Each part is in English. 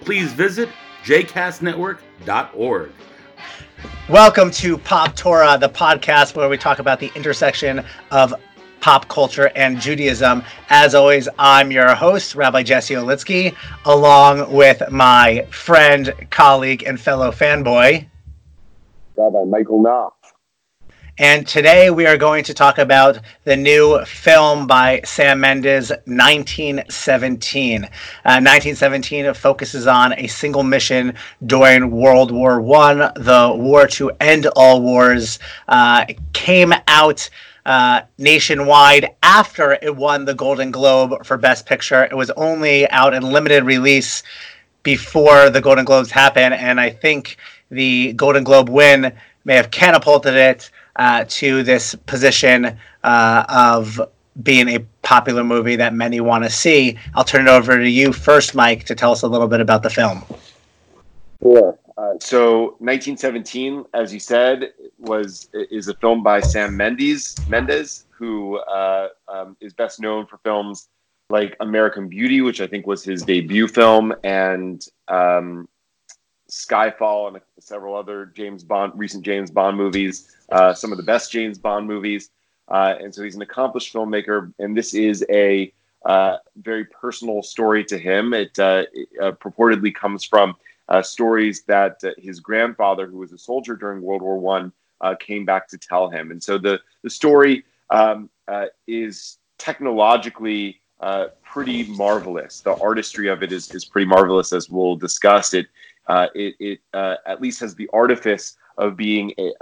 please visit jcastnetwork.org. Welcome to Pop Torah, the podcast where we talk about the intersection of pop culture and Judaism. As always, I'm your host, Rabbi Jesse Olitsky, along with my friend, colleague, and fellow fanboy, Rabbi Michael Knopf. And today we are going to talk about the new film by Sam Mendes, 1917. Uh, 1917 focuses on a single mission during World War One, the war to end all wars. Uh, came out uh, nationwide after it won the Golden Globe for Best Picture. It was only out in limited release before the Golden Globes happened, and I think the Golden Globe win may have catapulted it uh, to this position uh, of being a popular movie that many want to see. I'll turn it over to you first, Mike, to tell us a little bit about the film. Sure. Uh, so, 1917, as you said, was is a film by Sam Mendes, Mendes, who uh, um, is best known for films like American Beauty, which I think was his debut film, and um, Skyfall and several other James Bond, recent James Bond movies, uh, some of the best James Bond movies. Uh, and so he's an accomplished filmmaker, and this is a uh, very personal story to him. It, uh, it uh, purportedly comes from uh, stories that his grandfather, who was a soldier during World War One, came back to tell him. And so the the story um, is technologically pretty marvelous. The artistry of it is is pretty marvelous, as we'll discuss. It it, it at least has the artifice of being a,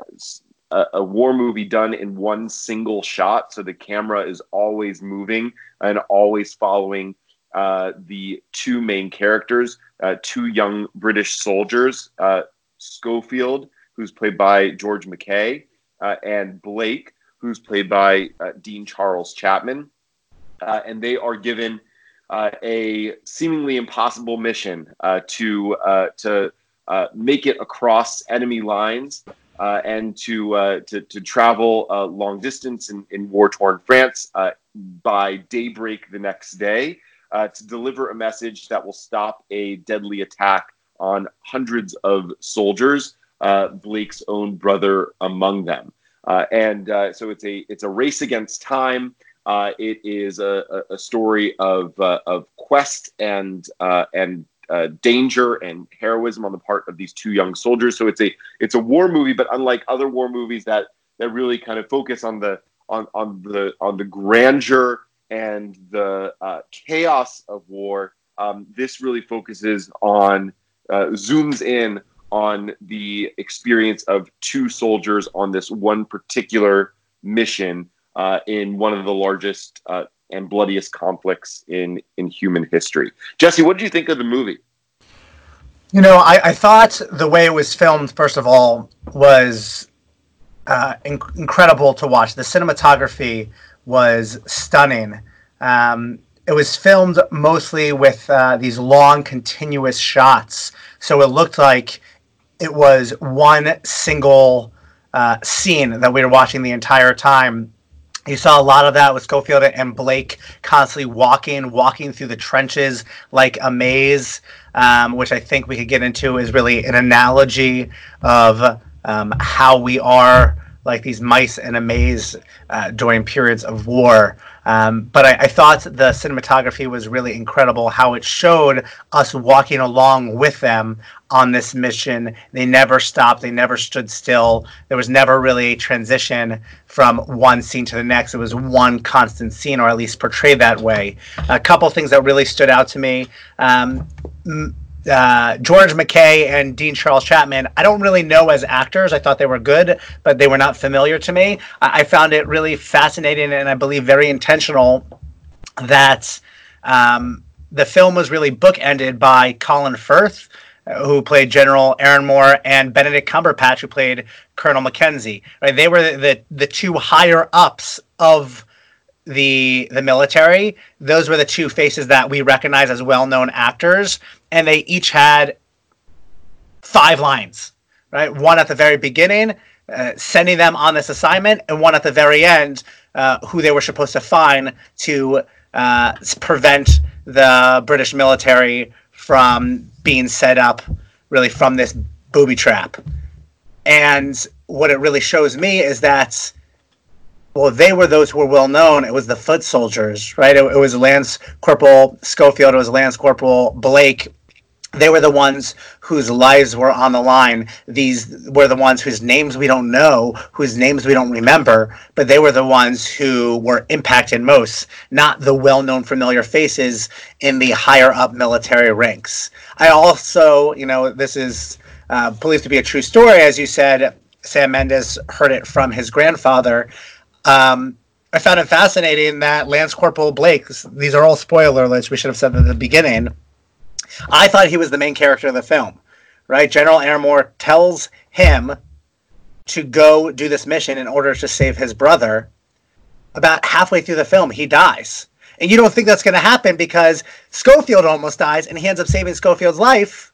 a, war movie done in one single shot. So the camera is always moving and always following uh, the two main characters, uh, two young British soldiers, uh, Schofield, who's played by George McKay, uh, and Blake, who's played by Dean Charles Chapman. and they are given uh, a seemingly impossible mission uh, to uh, to uh, make it across enemy lines uh, and to, uh, to to travel long distance in, in war torn France by daybreak the next day to deliver a message that will stop a deadly attack on hundreds of soldiers, Blake's own brother among them. and so it's a it's a race against time. Uh, it is a, a story of, uh, of quest and, uh, and uh, danger and heroism on the part of these two young soldiers. So it's a, it's a war movie, but unlike other war movies that, that really kind of focus on the, on, on the, on the grandeur and the uh, chaos of war, um, this really focuses on, uh, zooms in on the experience of two soldiers on this one particular mission uh, in one of the largest uh, and bloodiest conflicts in in human history. Jesse, what did you think of the movie? You know, I, I thought the way it was filmed, first of all, was uh, inc- incredible to watch. The cinematography was stunning. Um, it was filmed mostly with uh, these long, continuous shots, so it looked like it was one single uh, scene that we were watching the entire time you saw a lot of that with Schofield and Blake constantly walking, walking through the trenches like a maze, um, which I think we could get into is really an analogy of um, how we are like these mice in a maze uh, during periods of war. Um, but I, I, thought the cinematography was really incredible, how it showed us walking along with them on this mission. They never stopped, they never stood still. There was never really a transition from one scene to the next. It was one constant scene, or at least portrayed that way. A couple things that really stood out to me. Um, uh, George McKay and Dean Charles Chapman, I don't really know as actors. I thought they were good, but they were not familiar to me. I, I found it really fascinating and I believe very intentional that um, the film was really bookended by Colin Firth. who played General Erinmore, and Benedict Cumberbatch, who played Colonel Mackenzie. Right, they were the the two higher ups of the the military. Those were the two faces that we recognize as well known actors, and they each had five lines. Right, one at the very beginning, uh, sending them on this assignment, and one at the very end, uh, who they were supposed to find to uh, prevent the British military from being set up really from this booby trap. And what it really shows me is that, well, they were those who were well known. It was the foot soldiers, right? It, it was Lance Corporal Schofield, it was Lance Corporal Blake, they were the ones whose lives were on the line. These were the ones whose names we don't know, whose names we don't remember, but they were the ones who were impacted most, not the well known familiar faces in the higher up military ranks. I also, you know, this is uh, believed to be a true story. As you said, Sam Mendes heard it from his grandfather. Um, I found it fascinating that Lance Corporal Blake, these are all spoiler alerts, we should have said at the beginning I thought he was the main character of the film, right? General Erinmore tells him to go do this mission in order to save his brother. About halfway through the film, he dies. And you don't think that's going to happen because Schofield almost dies and he ends up saving Schofield's life.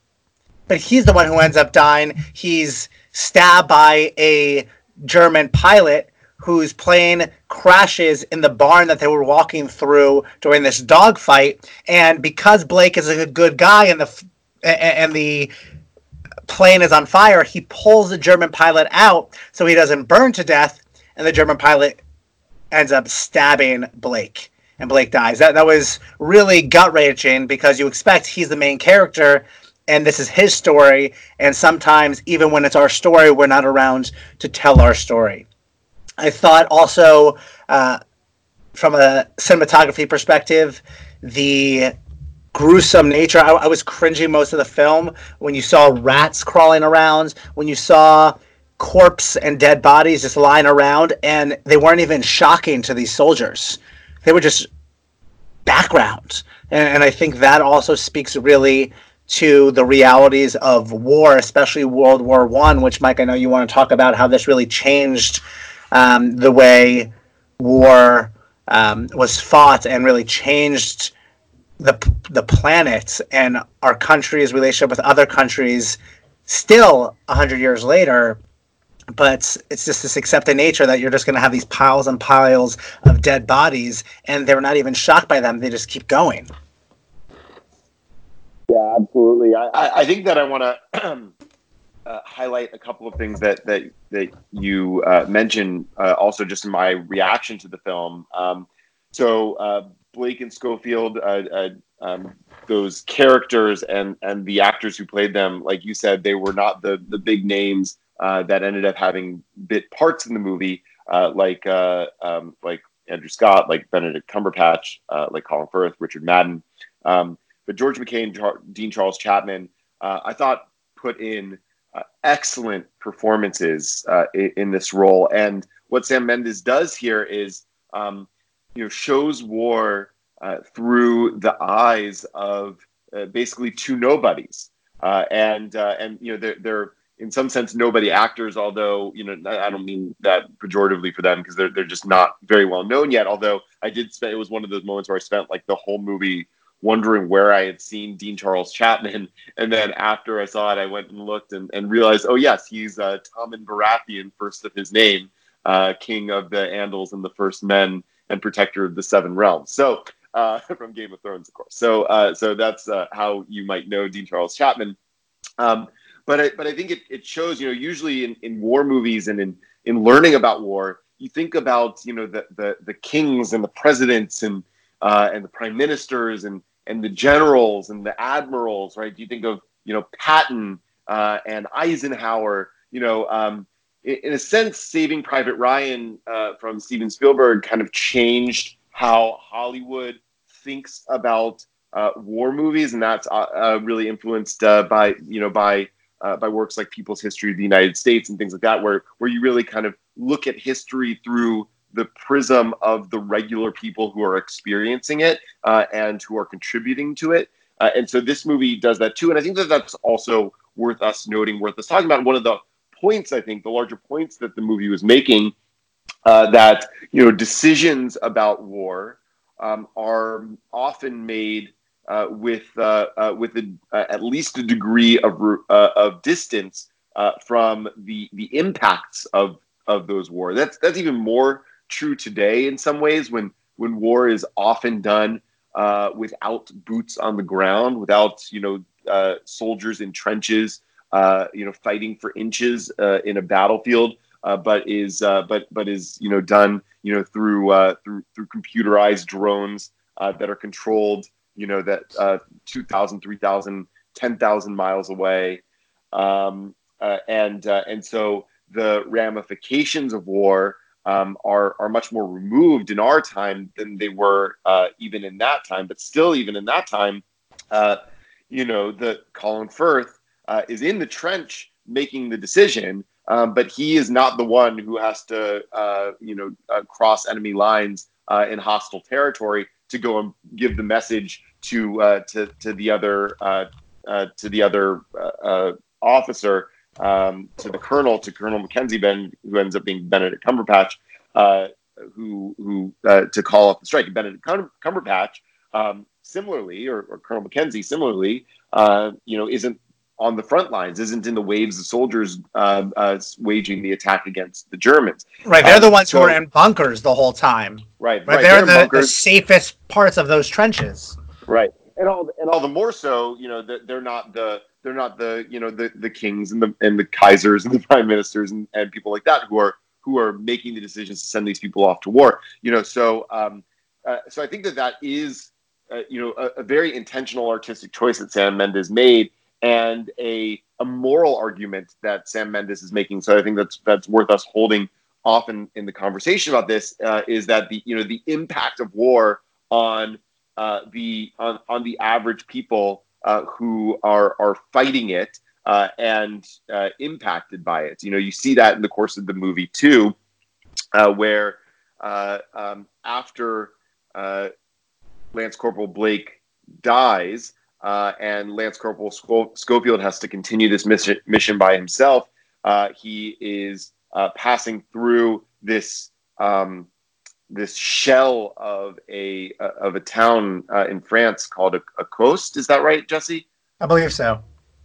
But he's the one who ends up dying. He's stabbed by a German pilot whose plane crashes in the barn that they were walking through during this dogfight. And because Blake is a good guy and the and the plane is on fire, he pulls the German pilot out so he doesn't burn to death. And the German pilot ends up stabbing Blake, and Blake dies. That that was really gut wrenching because you expect he's the main character. And this is his story, and sometimes even when it's our story, we're not around to tell our story. I thought also uh, from a cinematography perspective, the gruesome nature. I, I, was cringing most of the film when you saw rats crawling around, when you saw corpse and dead bodies just lying around, and they weren't even shocking to these soldiers. They were just background, and, and I think that also speaks really to the realities of war, especially World War One, which Mike, I know you want to talk about how this really changed um, the way war um, was fought and really changed the the planet and our country's relationship with other countries still 100 years later. But it's just this accepted nature that you're just going to have these piles and piles of dead bodies and they're not even shocked by them. They just keep going. Yeah absolutely. I, I think that i want to uh, highlight a couple of things that that that you uh, mentioned. Uh, also, just in my reaction to the film. Um, so uh, Blake and Schofield, uh, uh, um, those characters and and the actors who played them, like you said, they were not the the big names that ended up having bit parts in the movie, like um, like Andrew Scott, like Benedict Cumberbatch, like Colin Firth, Richard Madden. Um, but George McKay and Dean Charles Chapman, I thought put in uh, excellent performances uh, in, in, this role. And what Sam Mendes does here is, um, you know, shows war uh, through the eyes of uh, basically two nobodies, uh, and uh, and you know they're, they're in some sense nobody actors. Although you know I don't mean that pejoratively for them because they're they're just not very well known yet. Although I did spend it was one of those moments where I spent like the whole movie wondering where I had seen Dean Charles Chapman. And then after I saw it, I went and looked and, and realized, oh, yes, he's uh, Tommen Baratheon, first of his name, uh, king of the Andals and the First Men and protector of the Seven Realms. So, uh, from Game of Thrones, of course. So, uh, so that's uh, how you might know Dean Charles Chapman. Um, but I, but I think it, it shows, you know, usually in, in war movies and in, in learning about war, you think about, you know, the, the, the kings and the presidents and, uh, and the prime ministers and and the generals and the admirals, right? Do you think of you know Patton uh, and Eisenhower. You know, um, in, in, a sense, Saving Private Ryan uh, from Steven Spielberg kind of changed how Hollywood thinks about uh, war movies, and that's uh, uh, really influenced uh, by you know by by works like People's History of the United States and things like that, where where you really kind of look at history through the prism of the regular people who are experiencing it uh, and who are contributing to it. Uh, and so this movie does that too. And I think that that's also worth us noting, worth us talking about. One of the points, I think, the larger points that the movie was making, uh, that you know decisions about war um, are often made uh, with uh, uh, with a, at least a degree of of distance from the the impacts of of those wars. That's that's even more true today in some ways when when war is often done uh, without boots on the ground, without you know uh, soldiers in trenches, uh, you know fighting for inches uh, in a battlefield, uh, but is uh, but but is you know done you know through through through computerized drones that are controlled you know that 2,000, 3,000, 10,000 miles away, um, and and so the ramifications of war um, are are much more removed in our time than they were uh, even in that time. But still, even in that time, uh, you know, the Colin Firth uh, is in the trench making the decision, um, but he is not the one who has to, uh, you know, uh, cross enemy lines uh, in hostile territory to go and give the message to to to the other to the other officer um, to the colonel, to Colonel Mackenzie Ben, who ends up being Benedict Cumberbatch, uh, who who uh, to call off the strike. Benedict Cumberbatch, um, similarly, or, or, Colonel Mackenzie, similarly, uh, you know, isn't on the front lines, isn't in the waves of soldiers um, uh, waging the attack against the Germans. Right, they're um, the ones so, who are in bunkers the whole time. Right, right. right they're, they're the, the, safest parts of those trenches. Right, and all and all the more so, you know, that they're not the they're not the you know the the kings and the and the kaisers and the prime ministers and, and people like that who are who are making the decisions to send these people off to war. You know, so um, uh, so I think that that is uh, you know a, a, very intentional artistic choice that Sam Mendes made and a a moral argument that Sam Mendes is making. So I think that's that's worth us holding often in the conversation about this uh, is that the you know the impact of war on uh, the on, on the average people who are are fighting it uh, and uh, impacted by it. You know, you see that in the course of the movie too, uh, where uh, um, after uh, Lance Corporal Blake dies and Lance Corporal Schofield has to continue this mission, mission by himself, he is passing through this. Um, this shell of a uh, of a town uh, in France called a, a, coast. Is that right, Jesse? I believe so.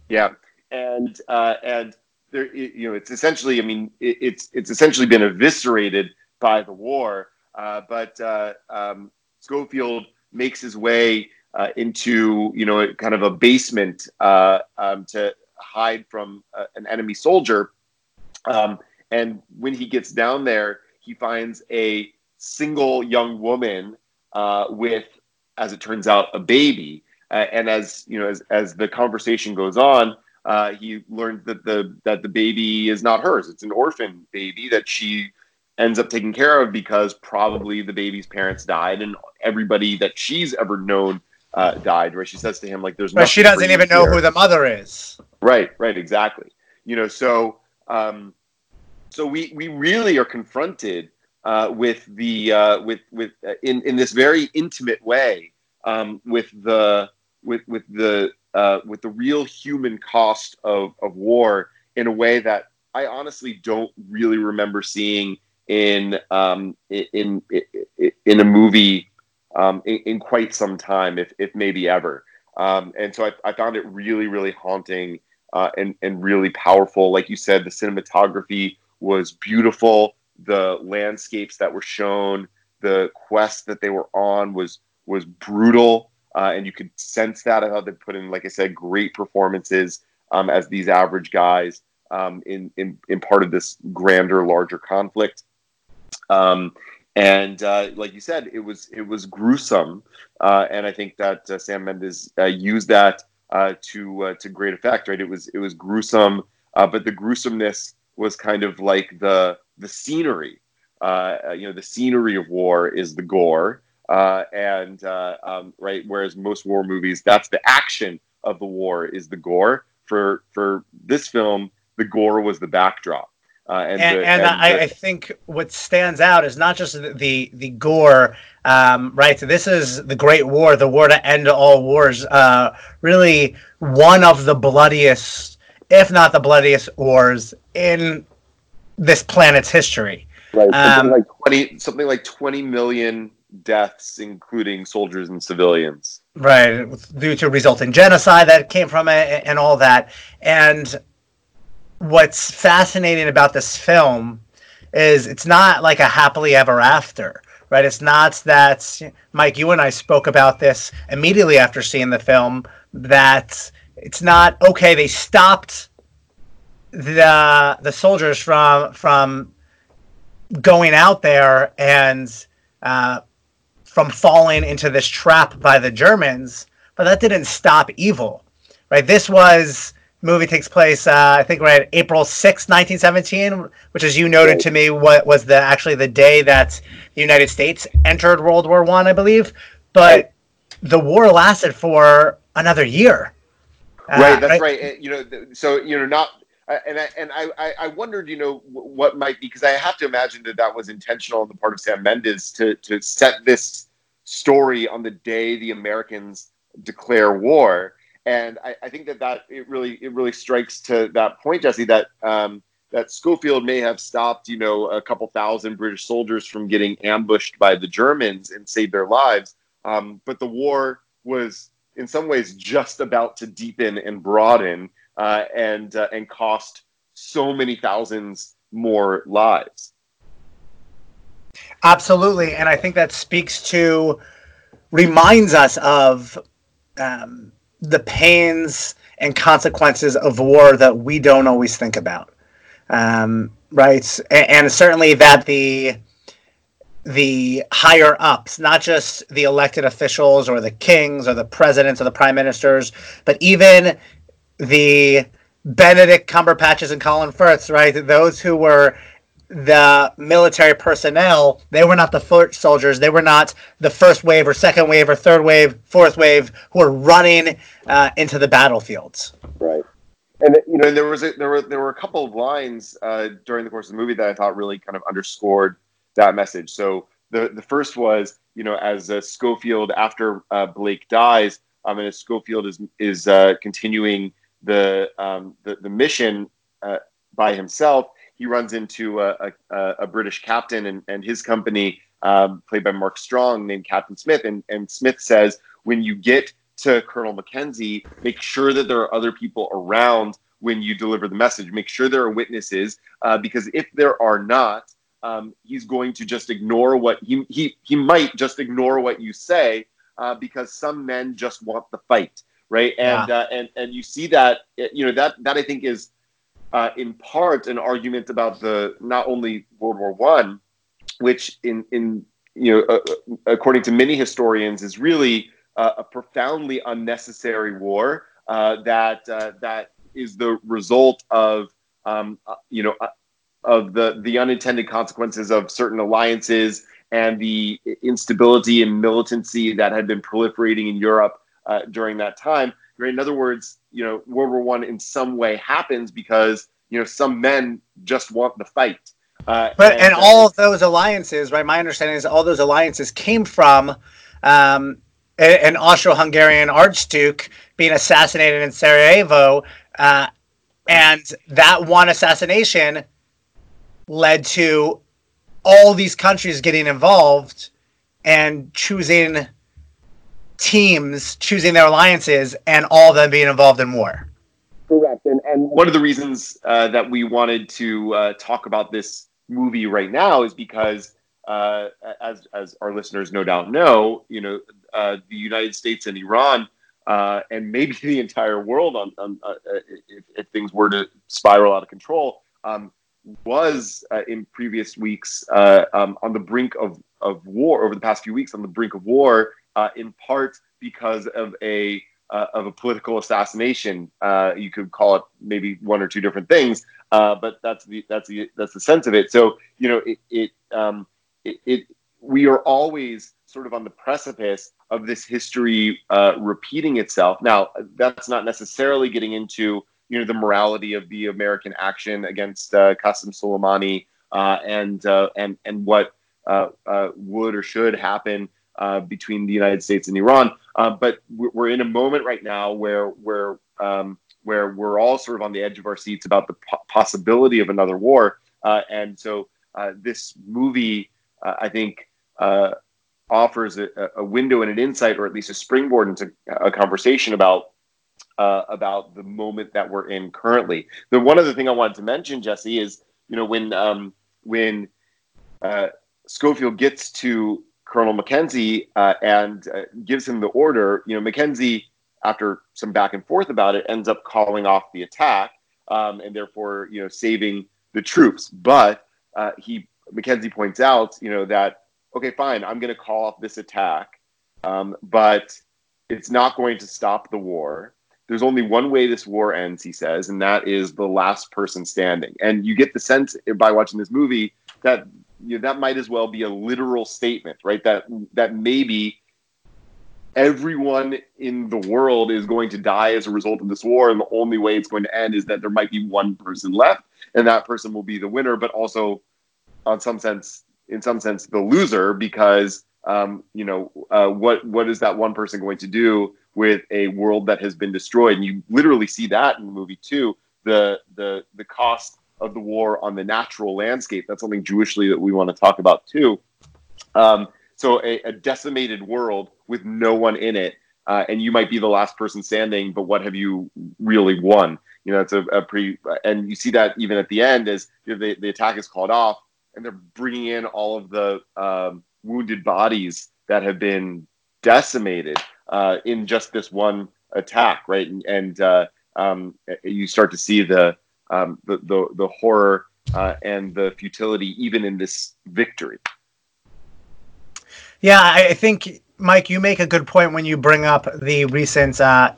Yeah, and uh, and there, you know, it's essentially. I mean, it, it's it's essentially been eviscerated by the war. Uh, but uh, um, Schofield makes his way uh, into you know kind of a basement um, to hide from an enemy soldier. Um, and when he gets down there, he finds a single young woman uh, with, as it turns out, a baby. Uh, and as you know, as, as the conversation goes on, uh, he learns that the that the baby is not hers; it's an orphan baby that she ends up taking care of because probably the baby's parents died, and everybody that she's ever known uh, died. Right? She says to him like, "There's." But she doesn't even know who the mother is. Right. Right. Exactly. You know. So. Um, so we we really are confronted uh, with the uh, with with uh, in in this very intimate way um, with the with with the uh, with the real human cost of of war in a way that I honestly don't really remember seeing in um, in, in in a movie um, in, in, quite some time, if if maybe ever. Um, and so I, I, found it really really haunting uh, and and really powerful. Like you said, the cinematography was beautiful the landscapes that were shown, the quest that they were on was was brutal, uh, and you could sense that how they put in, like I said, great performances um, as these average guys um, in, in in part of this grander, larger conflict. Um, and uh, like you said, it was it was gruesome, uh, and I think that uh, Sam Mendes uh, used that uh, to to great effect. Right, it was it was gruesome, but the gruesomeness was kind of like the the scenery. Uh, uh, you know, the scenery of war is the gore, uh, and uh, um, right. Whereas most war movies, that's the action of the war is the gore. For for this film, the gore was the backdrop, Uh, and and, the, and, and I, the... I, think what stands out is not just the the, the gore, um, right? So this is the Great War, the war to end all wars. Uh, really, one of the bloodiest, if not the bloodiest, wars in this planet's history. Right, something um, like twenty, something like twenty million deaths, including soldiers and civilians. Right, due to resulting genocide that came from it, and all that. And what's fascinating about this film is it's not like a happily ever after right it's not that mike you and i spoke about this immediately after seeing the film that it's not okay they stopped the the soldiers from from going out there and uh, from falling into this trap by the Germans, but that didn't stop evil, right? This was movie takes place, uh, I think, right April 6, 1917, which, as you noted to me, what was the actually the day that the United States entered World War One, I, I believe. But the war lasted for another year. Right, uh, that's right. right. You know, so you know, not and I, and I, I wondered, you know, what might be because I have to imagine that that was intentional on the part of Sam Mendes to to set this story on the day the Americans declare war, and I, I think that that it really it really strikes to that point, Jesse, that um, that Schofield may have stopped, you know, a couple thousand British soldiers from getting ambushed by the Germans and saved their lives, um, but the war was in some ways just about to deepen and broaden uh, and uh, and cost so many thousands more lives. Absolutely, and I think that speaks to reminds us of um, the pains and consequences of war that we don't always think about, um, right? And, and certainly that the the higher ups, not just the elected officials or the kings or the presidents or the prime ministers, but even the Benedict Cumberbatches and Colin Firths, right? Those who were the military personnel, they were not the foot soldiers. They were not the first wave or second wave or third wave, fourth wave who were running uh, into the battlefields. Right. And you know, there was a, there were there were a couple of lines uh, during the course of the movie that I thought really kind of underscored that message. So the the first was, you know, as uh, Schofield after uh, Blake dies, um, and as Schofield is is uh, continuing the um, the, the mission uh, by himself, he runs into a, a, a British captain and, and his company, um, played by Mark Strong, named Captain Smith. And, and Smith says, when you get to Colonel Mackenzie, make sure that there are other people around when you deliver the message. Make sure there are witnesses, uh, because if there are not, um, he's going to just ignore what he he he might just ignore what you say uh, because some men just want the fight right? And yeah. uh, and and you see that you know that that I think is uh, in part an argument about the not only World War One, which in in you know uh, uh according to many historians is really uh, a profoundly unnecessary war uh, that that is the result of um, you know of the the unintended consequences of certain alliances and the instability and militancy that had been proliferating in Europe uh, during that time. In other words, you know, World War One in some way happens because you know some men just want the fight. Uh, but and, and all of those alliances, right? My understanding is all those alliances came from um, an Austro-Hungarian archduke being assassinated in Sarajevo, uh, and that one assassination led to all these countries getting involved and choosing teams choosing their alliances and all of them being involved in war. Correct. And, and one of the reasons uh, that we wanted to uh, talk about this movie right now is because, uh, as, as our listeners no doubt know, you know, uh, the United States and Iran uh, and maybe the entire world on, on uh, if, if, things were to spiral out of control um, was in previous weeks um, on the brink of, of war over the past few weeks on the brink of war uh, in part because of a uh, of a political assassination. Uh, you could call it maybe one or two different things, uh, but that's the that's the that's the sense of it. So you know, it it, um, it, it we are always sort of on the precipice of this history uh, repeating itself. Now, that's not necessarily getting into you know the morality of the American action against uh, Qasem Soleimani uh, and uh, and and what uh, uh, would or should happen uh, between the United States and Iran. but we're in a moment right now where where um, where we're all sort of on the edge of our seats about the po- possibility of another war, and so this movie, I think offers a, a, window and an insight, or at least a springboard into a conversation about uh, about the moment that we're in currently. The one other thing I wanted to mention, Jesse, is you know when um, when uh, Schofield gets to Colonel Mackenzie uh, and uh, gives him the order, you know Mackenzie, after some back and forth about it, ends up calling off the attack um, and therefore you know saving the troops. But uh, he Mackenzie points out, you know that okay, fine, I'm going to call off this attack, um, but it's not going to stop the war. There's only one way this war ends, he says, and that is the last person standing. And you get the sense by watching this movie that you know, that might as well be a literal statement, right? That that maybe everyone in the world is going to die as a result of this war, and the only way it's going to end is that there might be one person left, and that person will be the winner, but also, on some sense, in some sense the loser because um, you know uh, what what is that one person going to do with a world that has been destroyed. And you literally see that in the movie too. The the the cost of the war on the natural landscape that's something jewishly that we want to talk about too. Um, so a, a, decimated world with no one in it uh, and you might be the last person standing but what have you really won? You know it's a, a pretty and you see that even at the end as you know, the, the attack is called off and they're bringing in all of the um, wounded bodies that have been decimated uh, in just this one attack, right? And, and uh, um, you start to see the um, the, the, the horror uh, and the futility even in this victory. Yeah, I think Mike, you make a good point when you bring up the recent uh,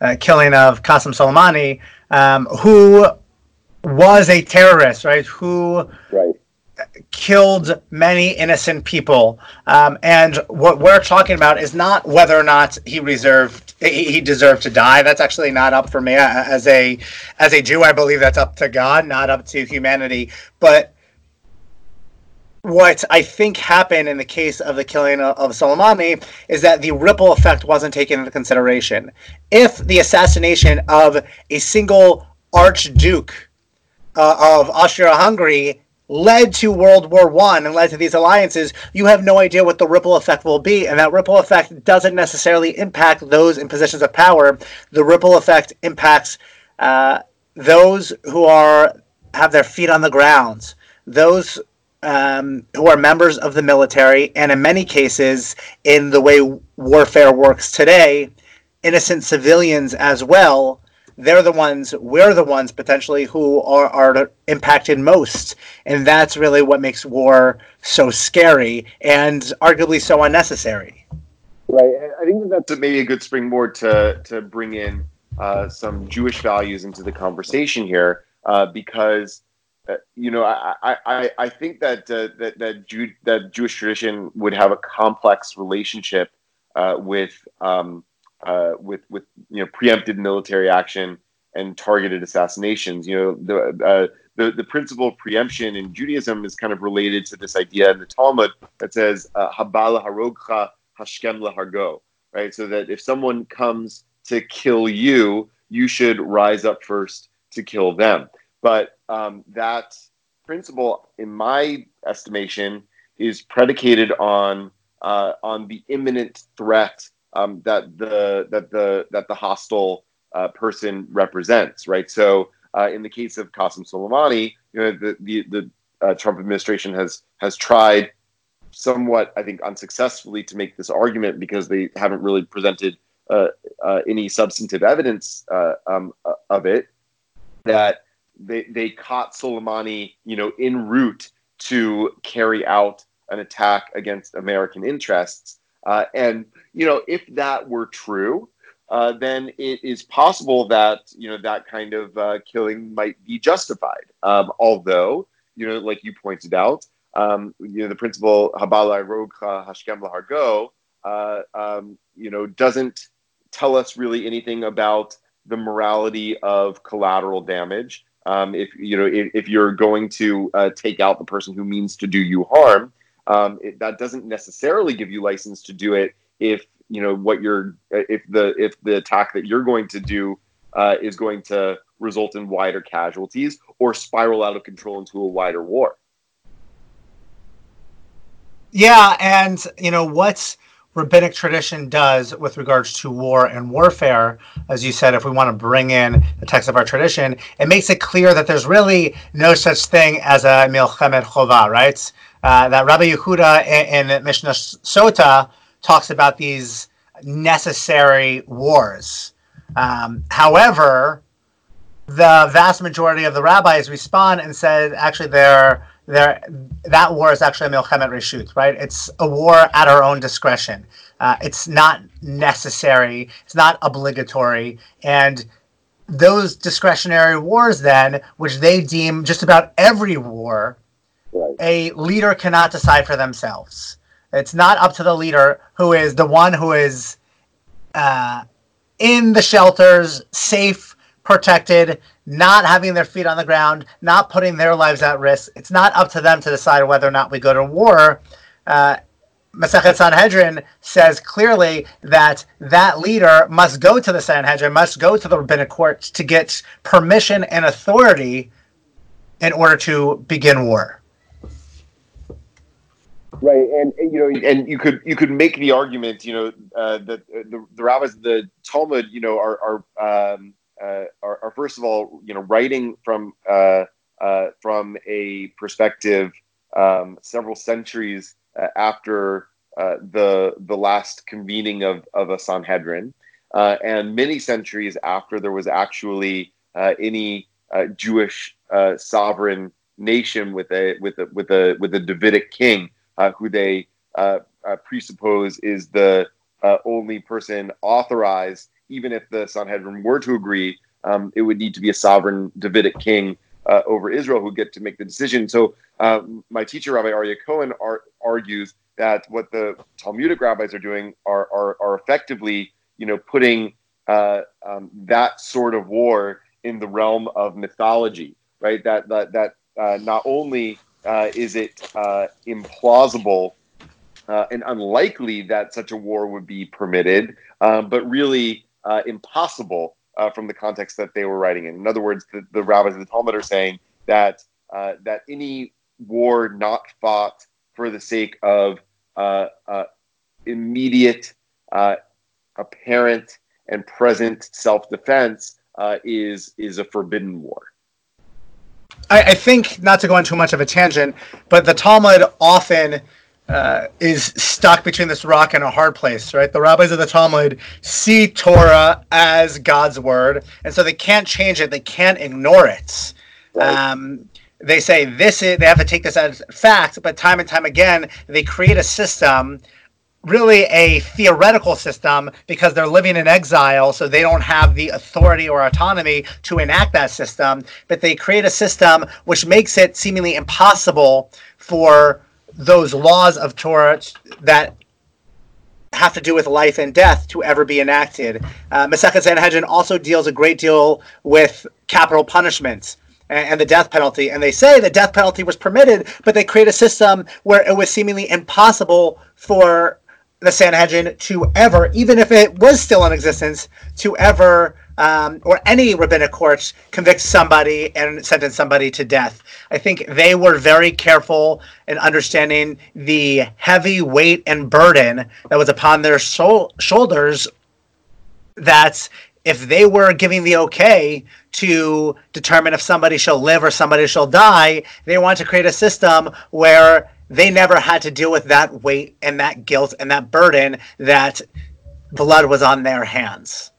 uh, killing of Qasem Soleimani, um, who was a terrorist, right? Who right killed many innocent people. Um, and what we're talking about is not whether or not he reserved he deserved to die. That's actually not up for me as a as a Jew. I believe that's up to God, not up to humanity. But what I think happened in the case of the killing of Soleimani is that the ripple effect wasn't taken into consideration. If the assassination of a single archduke uh, of Austria-Hungary led to World War One and led to these alliances, you have no idea what the ripple effect will be, and that ripple effect doesn't necessarily impact those in positions of power. The ripple effect impacts uh, those who are have their feet on the ground, those um, who are members of the military, and in many cases, in the way warfare works today, innocent civilians as well they're the ones we're the ones potentially who are, are impacted most. And that's really what makes war so scary and arguably so unnecessary. Right. I think that that's maybe a good springboard to to bring in uh, some jewish values into the conversation here uh, because uh, you know I, I, I think that uh, that that, Jew, that jewish tradition would have a complex relationship uh, with um, uh, with with you know preempted military action and targeted assassinations. You know the uh, the the principle of preemption in Judaism is kind of related to this idea in the Talmud that says uh, habala harogcha hashkem lehargo, right? So that if someone comes to kill you, you should rise up first to kill them. But um, that principle, in my estimation, is predicated on uh, on the imminent threat um, that the that the that the hostile uh, person represents, right? So uh, in the case of Qasem Soleimani, you know, the the, the uh, Trump administration has has tried somewhat, I think, unsuccessfully to make this argument because they haven't really presented uh, uh, any substantive evidence uh, um, of it that they they caught Soleimani, you know, en route to carry out an attack against American interests. Uh, and you know, if that were true, uh, then it is possible that you know that kind of uh, killing might be justified. Um, although, you know, like you pointed out, um, you know, the principle "habala rogcha hashkem lahargo," uh, um, you know, doesn't tell us really anything about the morality of collateral damage. Um, if you know if, if you're going to uh, take out the person who means to do you harm, um, it, that doesn't necessarily give you license to do it if you know what you're if the if the attack that you're going to do uh, is going to result in wider casualties or spiral out of control into a wider war. Yeah, and you know what's rabbinic tradition does with regards to war and warfare, as you said, if we want to bring in the text of our tradition, it makes it clear that there's really no such thing as a milchemet chova, right? Uh, that Rabbi Yehuda in, in Mishnah Sota talks about these necessary wars. Um, however, the vast majority of the rabbis respond and said actually they're there that war is actually a milchemet reshut, right? It's a war at our own discretion. Uh, it's not necessary. It's not obligatory, and those discretionary wars, then, which they deem just about every war, right. a leader cannot decide for themselves. It's not up to the leader who is the one who is uh, in the shelters, safe, protected, not having their feet on the ground, not putting their lives at risk. It's not up to them to decide whether or not we go to war. Uh, Masechet Sanhedrin says clearly that that leader must go to the Sanhedrin, must go to the rabbinic court to get permission and authority in order to begin war. Right, and, and you know, and you could you could make the argument, you know, uh, that uh, the, the rabbis, the Talmud, you know, are are um, uh, are, are, first of all, you know, writing from uh, uh, from a perspective um, several centuries uh, after uh, the the last convening of of a Sanhedrin, uh, and many centuries after there was actually any Jewish sovereign nation with a with a with a with a Davidic king who they presuppose is the only person authorized even if the Sanhedrin were to agree, um, it would need to be a sovereign Davidic king uh, over Israel who get to make the decision. So uh, my teacher, Rabbi Aryeh Cohen, ar- argues that what the Talmudic rabbis are doing are, are, are effectively, you know, putting uh, um, that sort of war in the realm of mythology, right? That that that uh, not only uh, is it uh, implausible and unlikely that such a war would be permitted, um, but really uh, impossible uh, from the context that they were writing in. In other words, the, the rabbis of the Talmud are saying that uh, that any war not fought for the sake of uh, uh, immediate, uh, apparent, and present self-defense is is a forbidden war. I, I think not to go on too much of a tangent, but the Talmud often uh, is stuck between this rock and a hard place, right? The rabbis of the Talmud see Torah as God's word, and so they can't change it. They can't ignore it. Right. Um, they say this is, they have to take this as fact, but time and time again, they create a system, really a theoretical system, because they're living in exile, so they don't have the authority or autonomy to enact that system. But they create a system which makes it seemingly impossible for those laws of Torah that have to do with life and death to ever be enacted. Uh, Masechet Sanhedrin also deals a great deal with capital punishments and, and the death penalty. And they say the death penalty was permitted, but they create a system where it was seemingly impossible for the Sanhedrin to ever, even if it was still in existence, to ever um, or any rabbinic courts convict somebody and sentence somebody to death. I think they were very careful in understanding the heavy weight and burden that was upon their soul- shoulders. That if they were giving the okay to determine if somebody shall live or somebody shall die, they want to create a system where they never had to deal with that weight and that guilt and that burden that blood was on their hands.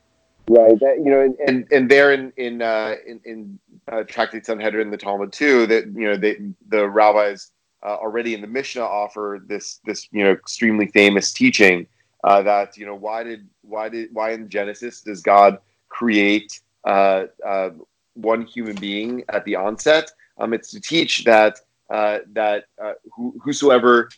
Right. That, you know, and and there in in uh, in, in uh, the Talmud too, that you know they, the rabbis uh, already in the Mishnah offer this this you know extremely famous teaching uh, that you know why did why did why in Genesis does God create uh, uh, one human being at the onset? Um, it's to teach that uh, that uh, whosoever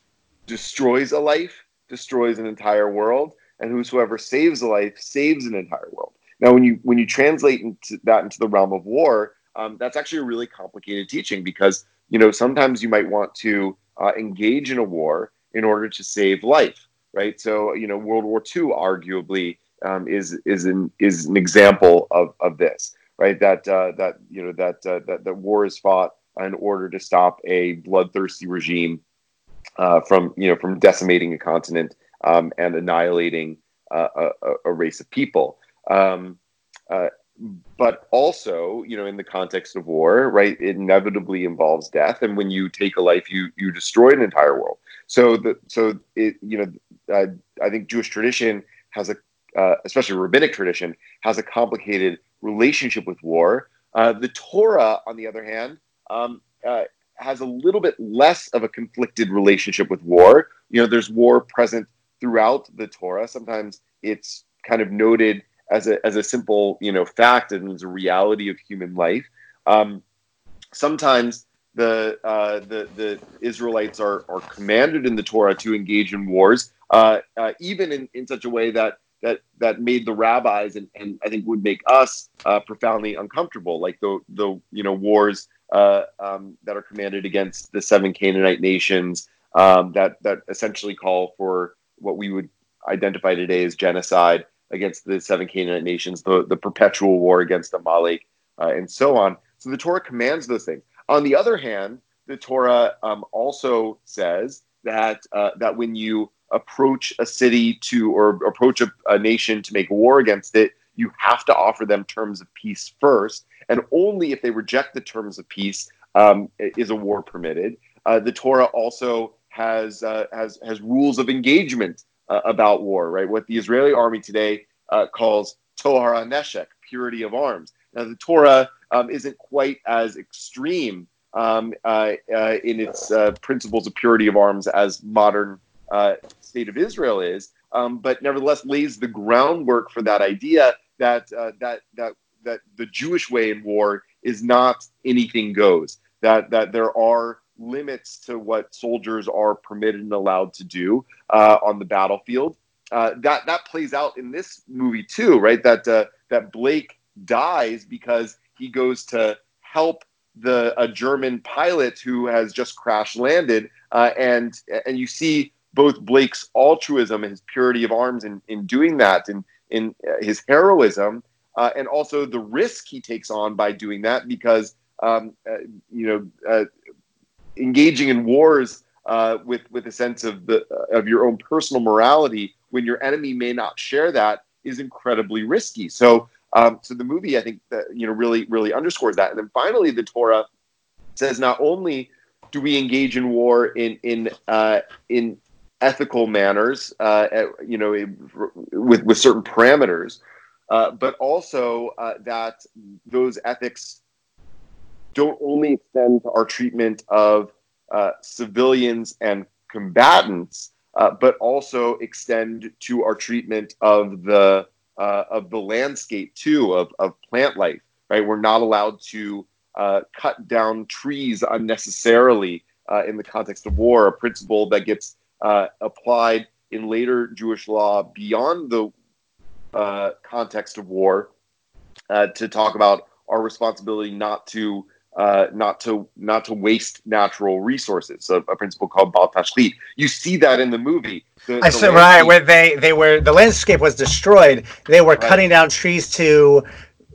destroys a life destroys an entire world, and whosoever saves a life saves an entire world. Now, when you when you translate into that into the realm of war, um, that's actually a really complicated teaching because you know sometimes you might want to uh, engage in a war in order to save life, right? So you know World War II arguably um, is is an is an example of of this, right? That uh, that you know that uh, that that war is fought in order to stop a bloodthirsty regime uh, from you know from decimating a continent um, and annihilating uh, a, a, race of people. Um, uh, but also, you know, in the context of war, right, it inevitably involves death, and when you take a life, you you destroy an entire world. So the so it you know, uh, I think Jewish tradition has a, uh, especially rabbinic tradition, has a complicated relationship with war. Uh, the Torah, on the other hand, um, uh, has a little bit less of a conflicted relationship with war. You know, there's war present throughout the Torah. Sometimes it's kind of noted as a as a simple you know fact and as a reality of human life. Um, sometimes the uh, the the Israelites are are commanded in the Torah to engage in wars, uh, uh, even in, in such a way that that that made the rabbis and, and I think would make us uh, profoundly uncomfortable, like the the you know wars uh, um, that are commanded against the seven Canaanite nations um, that that essentially call for what we would identify today as genocide against the seven Canaanite nations, the, the perpetual war against Amalek, uh, and so on. So the Torah commands those things. On the other hand, the Torah um, also says that uh, that when you approach a city to or approach a, a nation to make war against it, you have to offer them terms of peace first, and only if they reject the terms of peace um, is a war permitted. Uh, the Torah also has uh, has has rules of engagement uh, about war, right? What the Israeli army today uh, calls Tohar Neshek, purity of arms. Now, the Torah um, isn't quite as extreme um, uh, uh, in its uh, principles of purity of arms as modern uh, state of Israel is, um, but nevertheless lays the groundwork for that idea that that that that the Jewish way in war is not anything goes. That that there are limits to what soldiers are permitted and allowed to do uh, on the battlefield. Uh, that that plays out in this movie too, right? That uh, that Blake dies because he goes to help the a German pilot who has just crash landed, uh, and and you see both Blake's altruism and his purity of arms in, in doing that, and in uh, his heroism, uh, and also the risk he takes on by doing that because um, you know engaging in wars uh, with with a sense of the uh, of your own personal morality when your enemy may not share that is incredibly risky. So um, so the movie I think that you know really really underscores that. And then finally the Torah says not only do we engage in war in in uh, in ethical manners, uh, you know, with with certain parameters, uh, but also uh, that those ethics don't only extend to our treatment of uh, civilians and combatants, uh, but also extend to our treatment of the uh, of the landscape too, of, of plant life. Right, we're not allowed to uh, cut down trees unnecessarily uh, in the context of war. A principle that gets uh, applied in later Jewish law beyond the context of war to talk about our responsibility not to uh, not to not to waste natural resources. A, a principle called Bal Tashchit. You see that in the movie. The, I said right where they they were the landscape was destroyed. They were right. cutting down trees to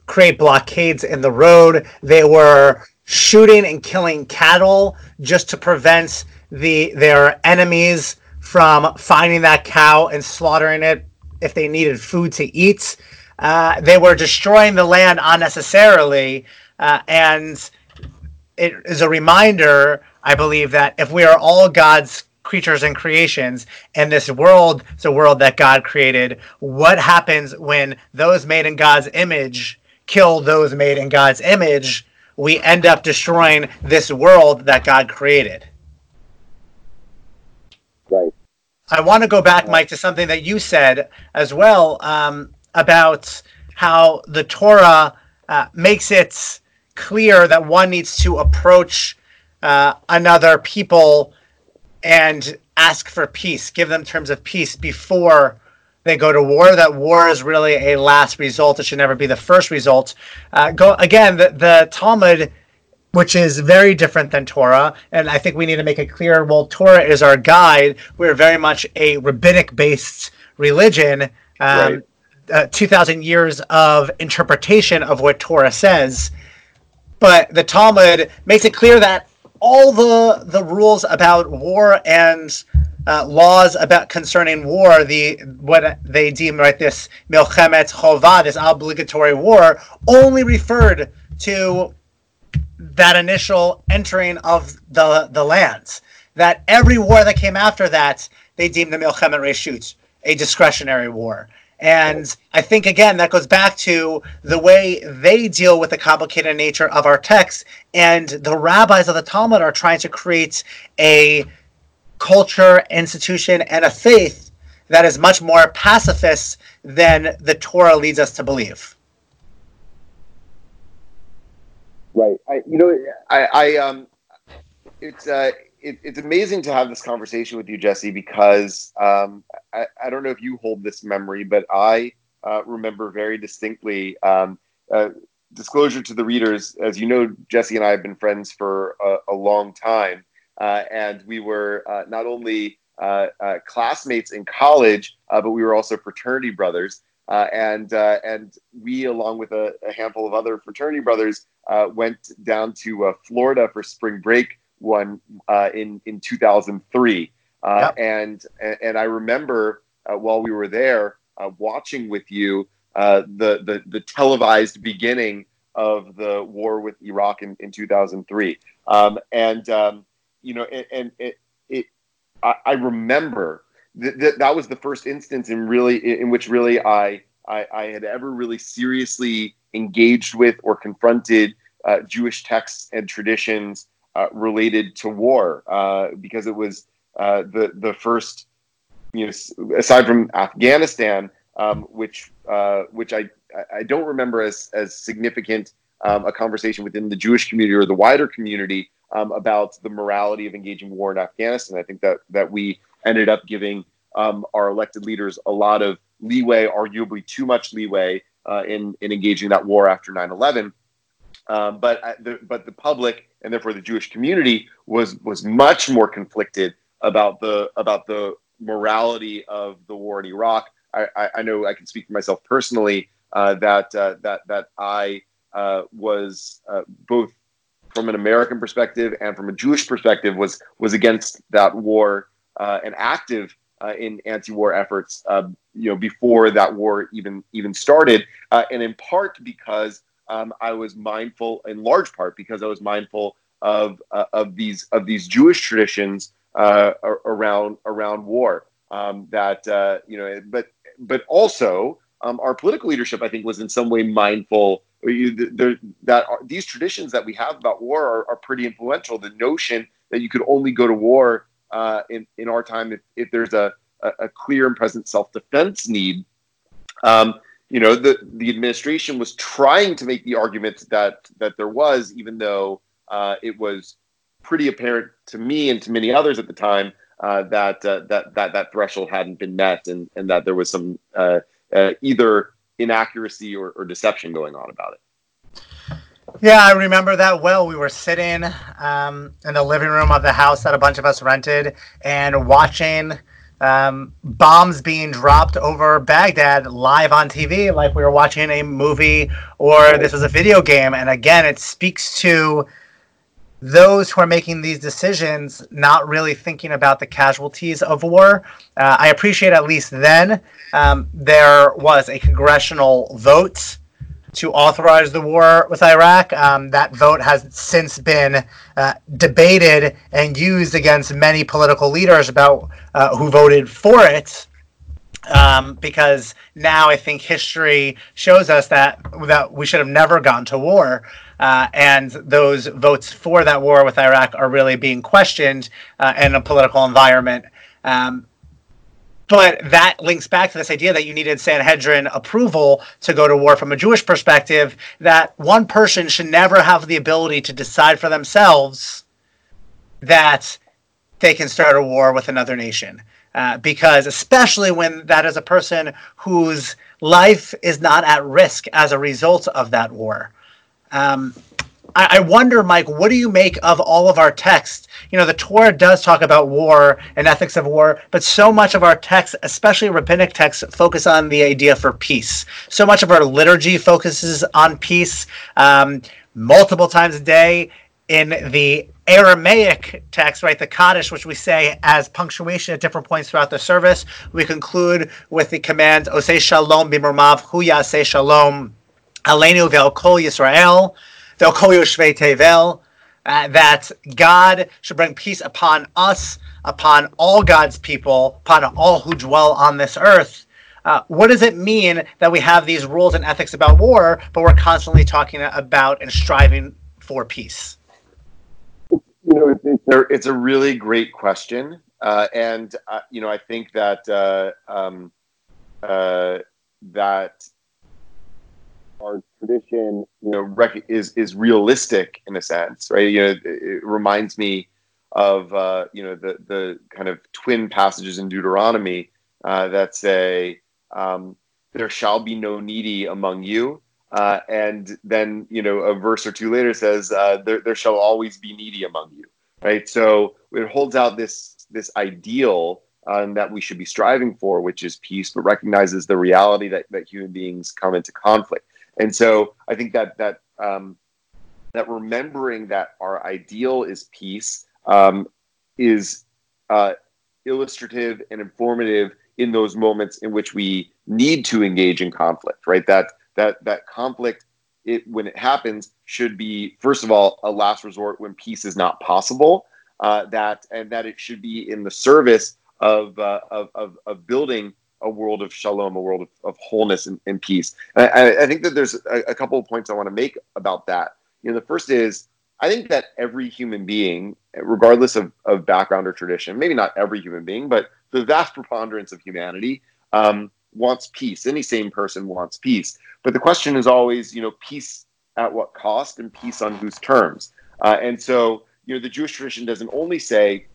create blockades in the road. They were shooting and killing cattle just to prevent the their enemies from finding that cow and slaughtering it if they needed food to eat. Uh, they were destroying the land unnecessarily, uh, and it is a reminder, I believe, that if we are all God's creatures and creations, and this world is a world that God created, what happens when those made in God's image kill those made in God's image? We end up destroying this world that God created. Right. I want to go back, Mike, to something that you said as well um, about how the Torah uh, makes it clear that one needs to approach uh, another people and ask for peace, give them terms of peace before they go to war. That war is really a last result. It should never be the first result. Uh, go again. The, the Talmud, which is very different than Torah, and I think we need to make it clear. Well, Torah is our guide. We're very much a rabbinic-based religion. Um, right. uh, Two thousand years of interpretation of what Torah says, but the Talmud makes it clear that all the the rules about war and uh, laws about concerning war, the what they deem right this milchemet chovah, this obligatory war, only referred to that initial entering of the the lands. That every war that came after that, they deemed the milchemet reshut a discretionary war. And I think again that goes back to the way they deal with the complicated nature of our text, and the rabbis of the Talmud are trying to create a culture, institution, and a faith that is much more pacifist than the Torah leads us to believe. Right. I, you know, I, I um, it's uh, it, it's amazing to have this conversation with you, Jesse, because um, I, I don't know if you hold this memory, but I uh, remember very distinctly. Um, uh, disclosure to the readers, as you know, Jesse and I have been friends for a, a long time. Uh, and we were uh, not only uh, classmates in college, but we were also fraternity brothers. and and we, along with a, a, handful of other fraternity brothers, went down to Florida for spring break one in in 2003. Yep. And and I remember while we were there watching with you the, the the televised beginning of the war with Iraq in, in 2003. Um, and um, you know, and, and it, it I, I remember that, that that was the first instance in really in which really I, I, I had ever really seriously engaged with or confronted uh, Jewish texts and traditions uh, related to war, uh, because it was uh, the the first, you know, aside from Afghanistan, um, which uh, which I I don't remember as as significant um, a conversation within the Jewish community or the wider community um, about the morality of engaging war in Afghanistan. I think that that we ended up giving um, our elected leaders a lot of leeway, arguably too much leeway, uh, in in engaging that war after 9/11. Um, but uh, the, but the public and therefore the Jewish community was was much more conflicted about the about the morality of the war in Iraq. I, I, I know I can speak for myself personally uh, that uh, that that I uh, was uh, both from an American perspective and from a Jewish perspective was was against that war uh, and active uh, in anti-war efforts. You know, before that war even even started, and in part because um, I was mindful, in large part because I was mindful of uh, of these of these Jewish traditions uh, around around war. Um, that you know, but but also um, our political leadership, I think, was in some way mindful you, that are, these traditions that we have about war are, are, pretty influential. The notion that you could only go to war uh, in in our time if, if there's a, a, a clear and present self defense need. Um, you know, the the administration was trying to make the argument that that there was, even though uh, it was pretty apparent to me and to many others at the time uh, that uh, that that that threshold hadn't been met, and and that there was some uh, uh, either inaccuracy or, or deception going on about it. Yeah, I remember that well. We were sitting um, in the living room of the house that a bunch of us rented and watching um, bombs being dropped over Baghdad live on TV, like we were watching a movie or this was a video game. And again, it speaks to those who are making these decisions not really thinking about the casualties of war. Uh, I appreciate at least then um, there was a congressional vote to authorize the war with Iraq. Um, that vote has since been uh, debated and used against many political leaders about uh, who voted for it. Um, because now I think history shows us that that we should have never gone to war. Uh, and those votes for that war with Iraq are really being questioned uh, in a political environment. Um, but that links back to this idea that you needed Sanhedrin approval to go to war from a Jewish perspective, that one person should never have the ability to decide for themselves that they can start a war with another nation. Uh, because especially when that is a person whose life is not at risk as a result of that war. Um, I, I wonder, Mike, what do you make of all of our texts? You know, the Torah does talk about war and ethics of war, but so much of our texts, especially rabbinic texts, focus on the idea for peace. So much of our liturgy focuses on peace um, multiple times a day. In the Aramaic text, right, the Kaddish, which we say as punctuation at different points throughout the service, we conclude with the command, Osei Shalom bimurmav, huya say Shalom, Aleinu ve'al kol Yisrael, ve'al kol Yoshvei Tevel, uh, that God should bring peace upon us, upon all God's people, upon all who dwell on this earth. Uh, what does it mean that we have these rules and ethics about war, but we're constantly talking about and striving for peace? you know, it's, a, it's a really great question, uh, and uh, you know, I think that uh, um, uh, that our tradition, you know, rec- is is realistic in a sense, right? You know, it, it reminds me of uh, you know the the kind of twin passages in Deuteronomy uh, that say, um, "There shall be no needy among you." Uh, and then, you know, a verse or two later says, uh, there, there shall always be needy among you, right? So it holds out this, this ideal um, that we should be striving for, which is peace, but recognizes the reality that, that human beings come into conflict. And so I think that, that, um, that remembering that our ideal is peace um, is uh, illustrative and informative in those moments in which we need to engage in conflict, right? That that that conflict it when it happens should be first of all a last resort when peace is not possible uh, that and that it should be in the service of uh, of, of, of building a world of shalom, a world of, of wholeness and, and peace. And I, I, think that there's a, a couple of points I want to make about that. You know, the first is I think that every human being, regardless of, of background or tradition, maybe not every human being, but the vast preponderance of humanity um, wants peace. Any sane person wants peace. But the question is always, you know, peace at what cost and peace on whose terms. Uh, and so, you know, the Jewish tradition doesn't only say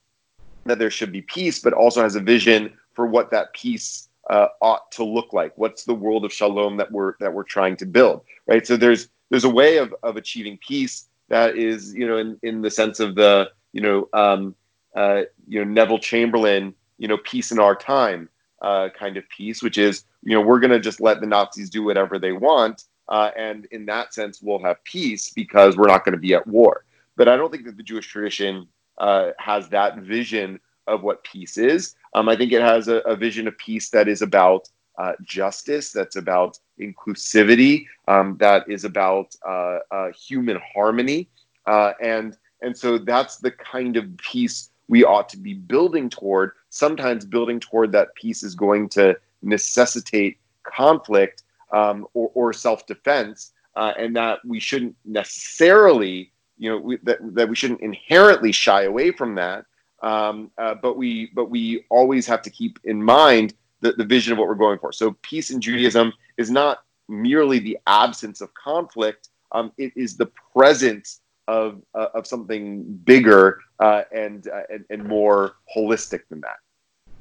that there should be peace, but also has a vision for what that peace uh, ought to look like. What's the world of shalom that we're that we're trying to build, right? So there's there's a way of, of achieving peace that is, you know, in, in the sense of the, you know, um, uh, you know, Neville Chamberlain, you know, peace in our time, uh, kind of peace, which is, you know, we're going to just let the Nazis do whatever they want. Uh, and in that sense, we'll have peace because we're not going to be at war. But I don't think that the Jewish tradition uh, has that vision of what peace is. Um, I think it has a, a, vision of peace that is about uh, justice, that's about inclusivity, um, that is about uh, uh, human harmony. and, and so that's the kind of peace we ought to be building toward sometimes building toward that peace is going to necessitate conflict um, or, or self-defense uh, and that we shouldn't necessarily you know we, that, that we shouldn't inherently shy away from that um, uh, but we but we always have to keep in mind the, the vision of what we're going for so peace in judaism is not merely the absence of conflict um, it is the presence of uh, of something bigger uh, and, uh, and and more holistic than that.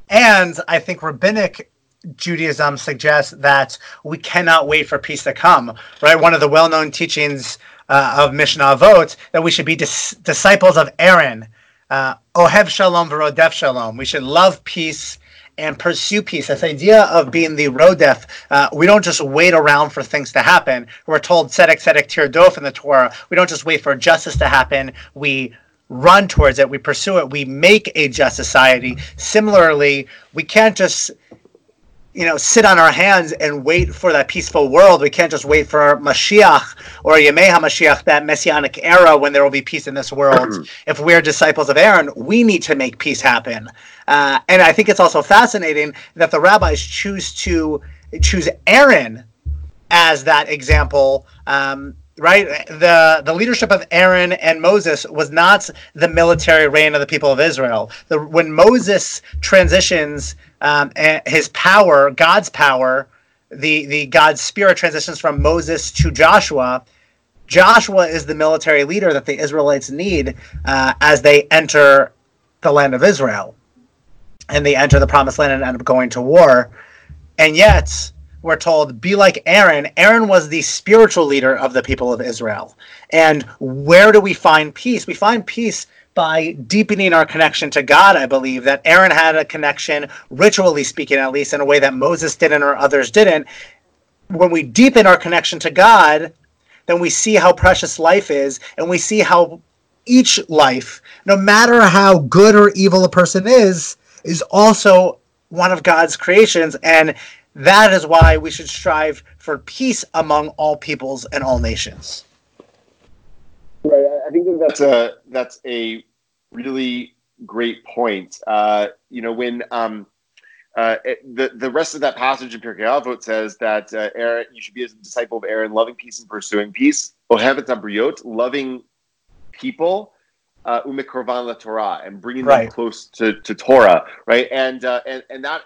And I think rabbinic Judaism suggests that we cannot wait for peace to come. Right, one of the well-known teachings uh, of Mishnah Avot that we should be dis- disciples of Aaron. Uh, Ohev shalom v'rodef shalom. We should love peace and pursue peace. This idea of being the rodef, uh, we don't just wait around for things to happen. We're told tzedek tzedek tirdof in the Torah. We don't just wait for justice to happen. We run towards it. We pursue it. We make a just society. Similarly, we can't just you know, sit on our hands and wait for that peaceful world. We can't just wait for Mashiach or Yemei HaMashiach, that messianic era when there will be peace in this world. if we're disciples of Aaron, we need to make peace happen. Uh, and I think it's also fascinating that the rabbis choose to choose Aaron as that example. Um, right? The the leadership of Aaron and Moses was not the military reign of the people of Israel. The, when Moses transitions um, his power, God's power, the the God's spirit transitions from Moses to Joshua. Joshua is the military leader that the Israelites need uh, as they enter the land of Israel. and they enter the promised land and end up going to war. And yet, we're told, be like Aaron. Aaron was the spiritual leader of the people of Israel. And where do we find peace? We find peace by deepening our connection to God, I believe, that Aaron had a connection, ritually speaking, at least, in a way that Moses didn't or others didn't. When we deepen our connection to God, then we see how precious life is, and we see how each life, no matter how good or evil a person is, is also one of God's creations. And that is why we should strive for peace among all peoples and all nations. Right. I think that that's a that's a really great point. Uh, you know, when um, uh, it, the the rest of that passage in Pirkei Avot says that uh, Aaron, you should be a disciple of Aaron, loving peace and pursuing peace. Ohevet abriot, loving people, uh, umikorvan la Torah, and bringing right. them close to, to Torah, right? And uh, and and that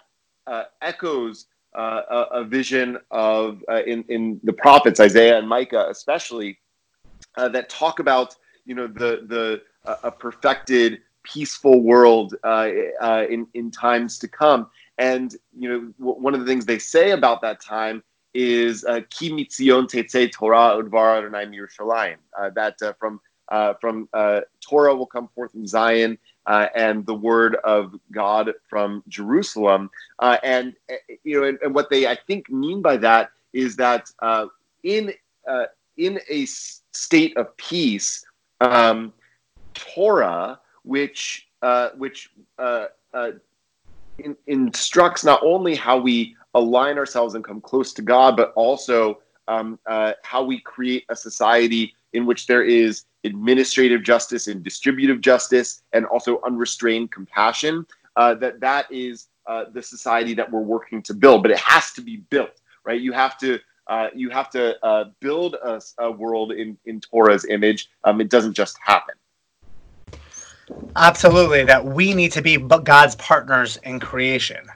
uh, echoes uh, a, a, vision of uh, in in the prophets Isaiah and Micah, especially uh, that talk about you know the the a perfected peaceful world in in times to come. And you know w- one of the things they say about that time is ki mitzion tetze Torah udvar Adonai Yerushalayim. That from uh, from uh, Torah will come forth from Zion, uh, and the word of God from Jerusalem. Uh, and uh, you know, and, and, what they I think mean by that is that uh, in in a state of peace, um, Torah, which which in, instructs not only how we align ourselves and come close to God, but also um, how we create a society in which there is administrative justice and distributive justice, and also unrestrained compassion. Uh, that that is uh, the society that we're working to build, but it has to be built, right? You have to uh, you have to uh, build a, a, world in in Torah's image. Um, it doesn't just happen. Absolutely, that we need to be God's partners in creation.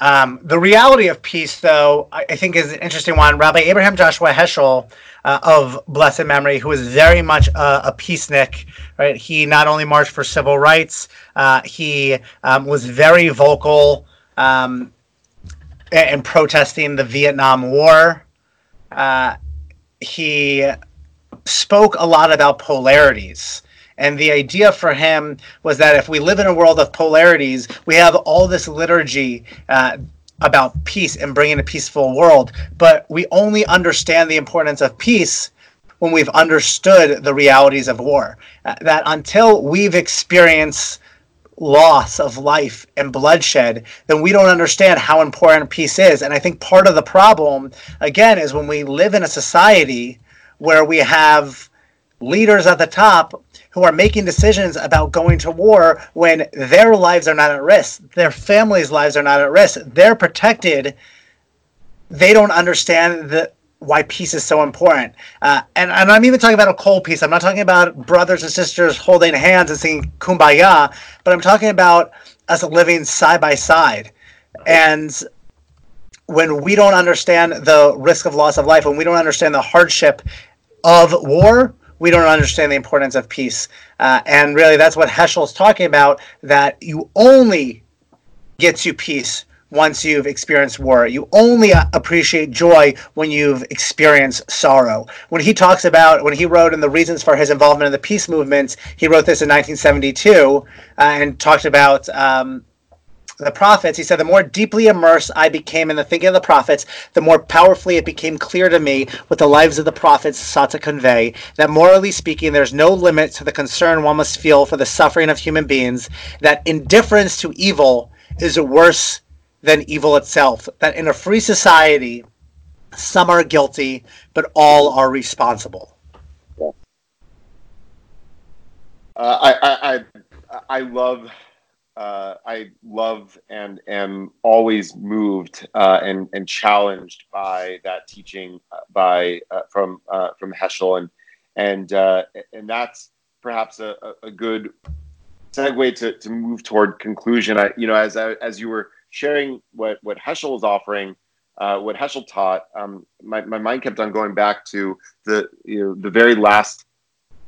Um, the reality of peace, though, I, I, think is an interesting one. Rabbi Abraham Joshua Heschel uh, of blessed memory, who was very much a, a peacenik, right? He not only marched for civil rights, uh, he um, was very vocal um, in protesting the Vietnam War. Uh, he spoke a lot about polarities. And the idea for him was that if we live in a world of polarities, we have all this liturgy uh, about peace and bringing a peaceful world, but we only understand the importance of peace when we've understood the realities of war. Uh, that until we've experienced loss of life and bloodshed, then we don't understand how important peace is. And I think part of the problem, again, is when we live in a society where we have leaders at the top who are making decisions about going to war when their lives are not at risk, their families' lives are not at risk, they're protected. They don't understand the why peace is so important. Uh, and, and I'm even talking about a cold peace. I'm not talking about brothers and sisters holding hands and singing kumbaya, but I'm talking about us living side by side. And when we don't understand the risk of loss of life, when we don't understand the hardship of war, we don't understand the importance of peace. Uh, and really, that's what Heschel's talking about that you only get to peace once you've experienced war. You only uh, appreciate joy when you've experienced sorrow. When he talks about, when he wrote in the reasons for his involvement in the peace movements, he wrote this in 1972 uh, and talked about um, the prophets, he said, the more deeply immersed I became in the thinking of the prophets, the more powerfully it became clear to me what the lives of the prophets sought to convey that morally speaking, there's no limit to the concern one must feel for the suffering of human beings, that indifference to evil is worse than evil itself, that in a free society, some are guilty, but all are responsible. Uh, I, I, I love uh, I love and am always moved uh, and and challenged by that teaching uh, by uh, from uh, from Heschel and and uh, and that's perhaps a, a good segue to, to move toward conclusion. I you know as I, as you were sharing what what Heschel was offering. what Heschel taught, um, my, my mind kept on going back to the you know the very last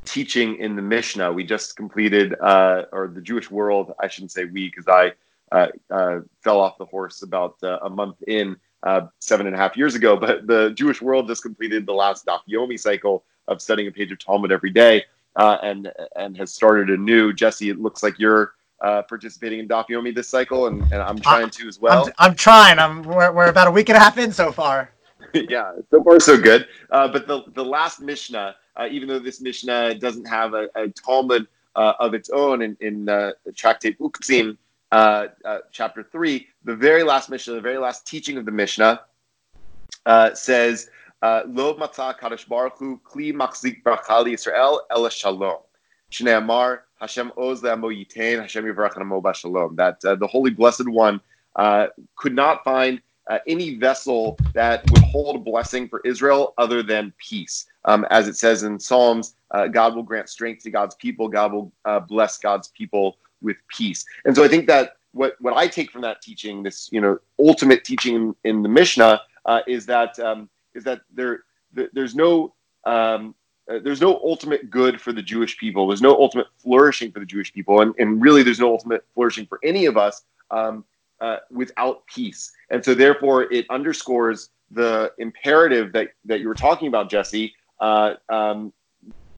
teaching in the Mishnah. We just completed, uh, or the Jewish world, I shouldn't say we, because I uh, uh, fell off the horse about uh, a month in uh, seven and a half years ago. But the Jewish world just completed the last Daf Yomi cycle of studying a page of Talmud every day, uh, and and has started a new. Jesse, it looks like you're uh, participating in Daf Yomi this cycle, and, and I'm trying to as well. I'm, I'm trying. I'm we're, we're about a week and a half in so far. yeah, so far so good. Uh, but the the last Mishnah, uh, even though this Mishnah doesn't have a, a Talmud uh, of its own in, in uh, Tractate Uktzim, uh, uh, chapter three, the very last Mishnah, the very last teaching of the Mishnah, says, "Lo matzah kadosh baruch hu kli machzik bracha Yisrael el shalom." Shnei Amar Hashem oz le'amo yitain Hashem yivarach amo shalom. That the Holy Blessed One could not find uh, any vessel that would hold a blessing for Israel other than peace. Um, as it says in Psalms, uh, God will grant strength to God's people. God will uh, bless God's people with peace. And so I think that what, what I take from that teaching, this you know ultimate teaching in, in the Mishnah, uh, is that um, is that there, there's no um, uh, there's no ultimate good for the Jewish people. There's no ultimate flourishing for the Jewish people, and, and really there's no ultimate flourishing for any of us um, uh, without peace. And so, therefore, it underscores the imperative that, that you were talking about, Jesse, uh, um,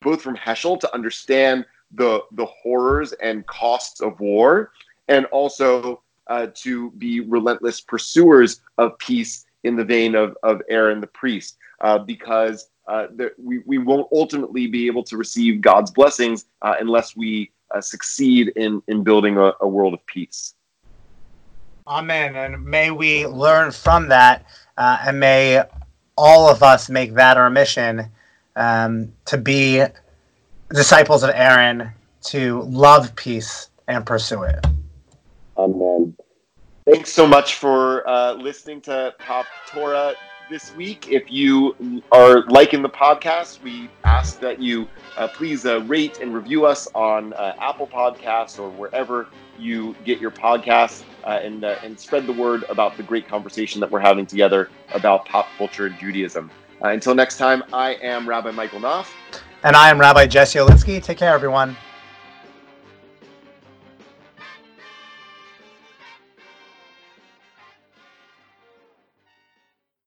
both from Heschel to understand the, the horrors and costs of war, and also uh, to be relentless pursuers of peace in the vein of, of Aaron the priest, uh, because uh, the, we, we won't ultimately be able to receive God's blessings uh, unless we succeed in, in building a, a world of peace. Amen. And may we learn from that, uh, and may all of us make that our mission um, to be disciples of Aaron, to love peace and pursue it. Amen. Thanks so much for uh, listening to Pop Torah this week. If you are liking the podcast, we ask that you uh, please uh, rate and review us on uh, Apple Podcasts or wherever you get your podcasts uh, and, uh, and spread the word about the great conversation that we're having together about pop culture and Judaism. Uh, until next time, I am Rabbi Michael Knopf. And I am Rabbi Jesse Olitzky. Take care, everyone.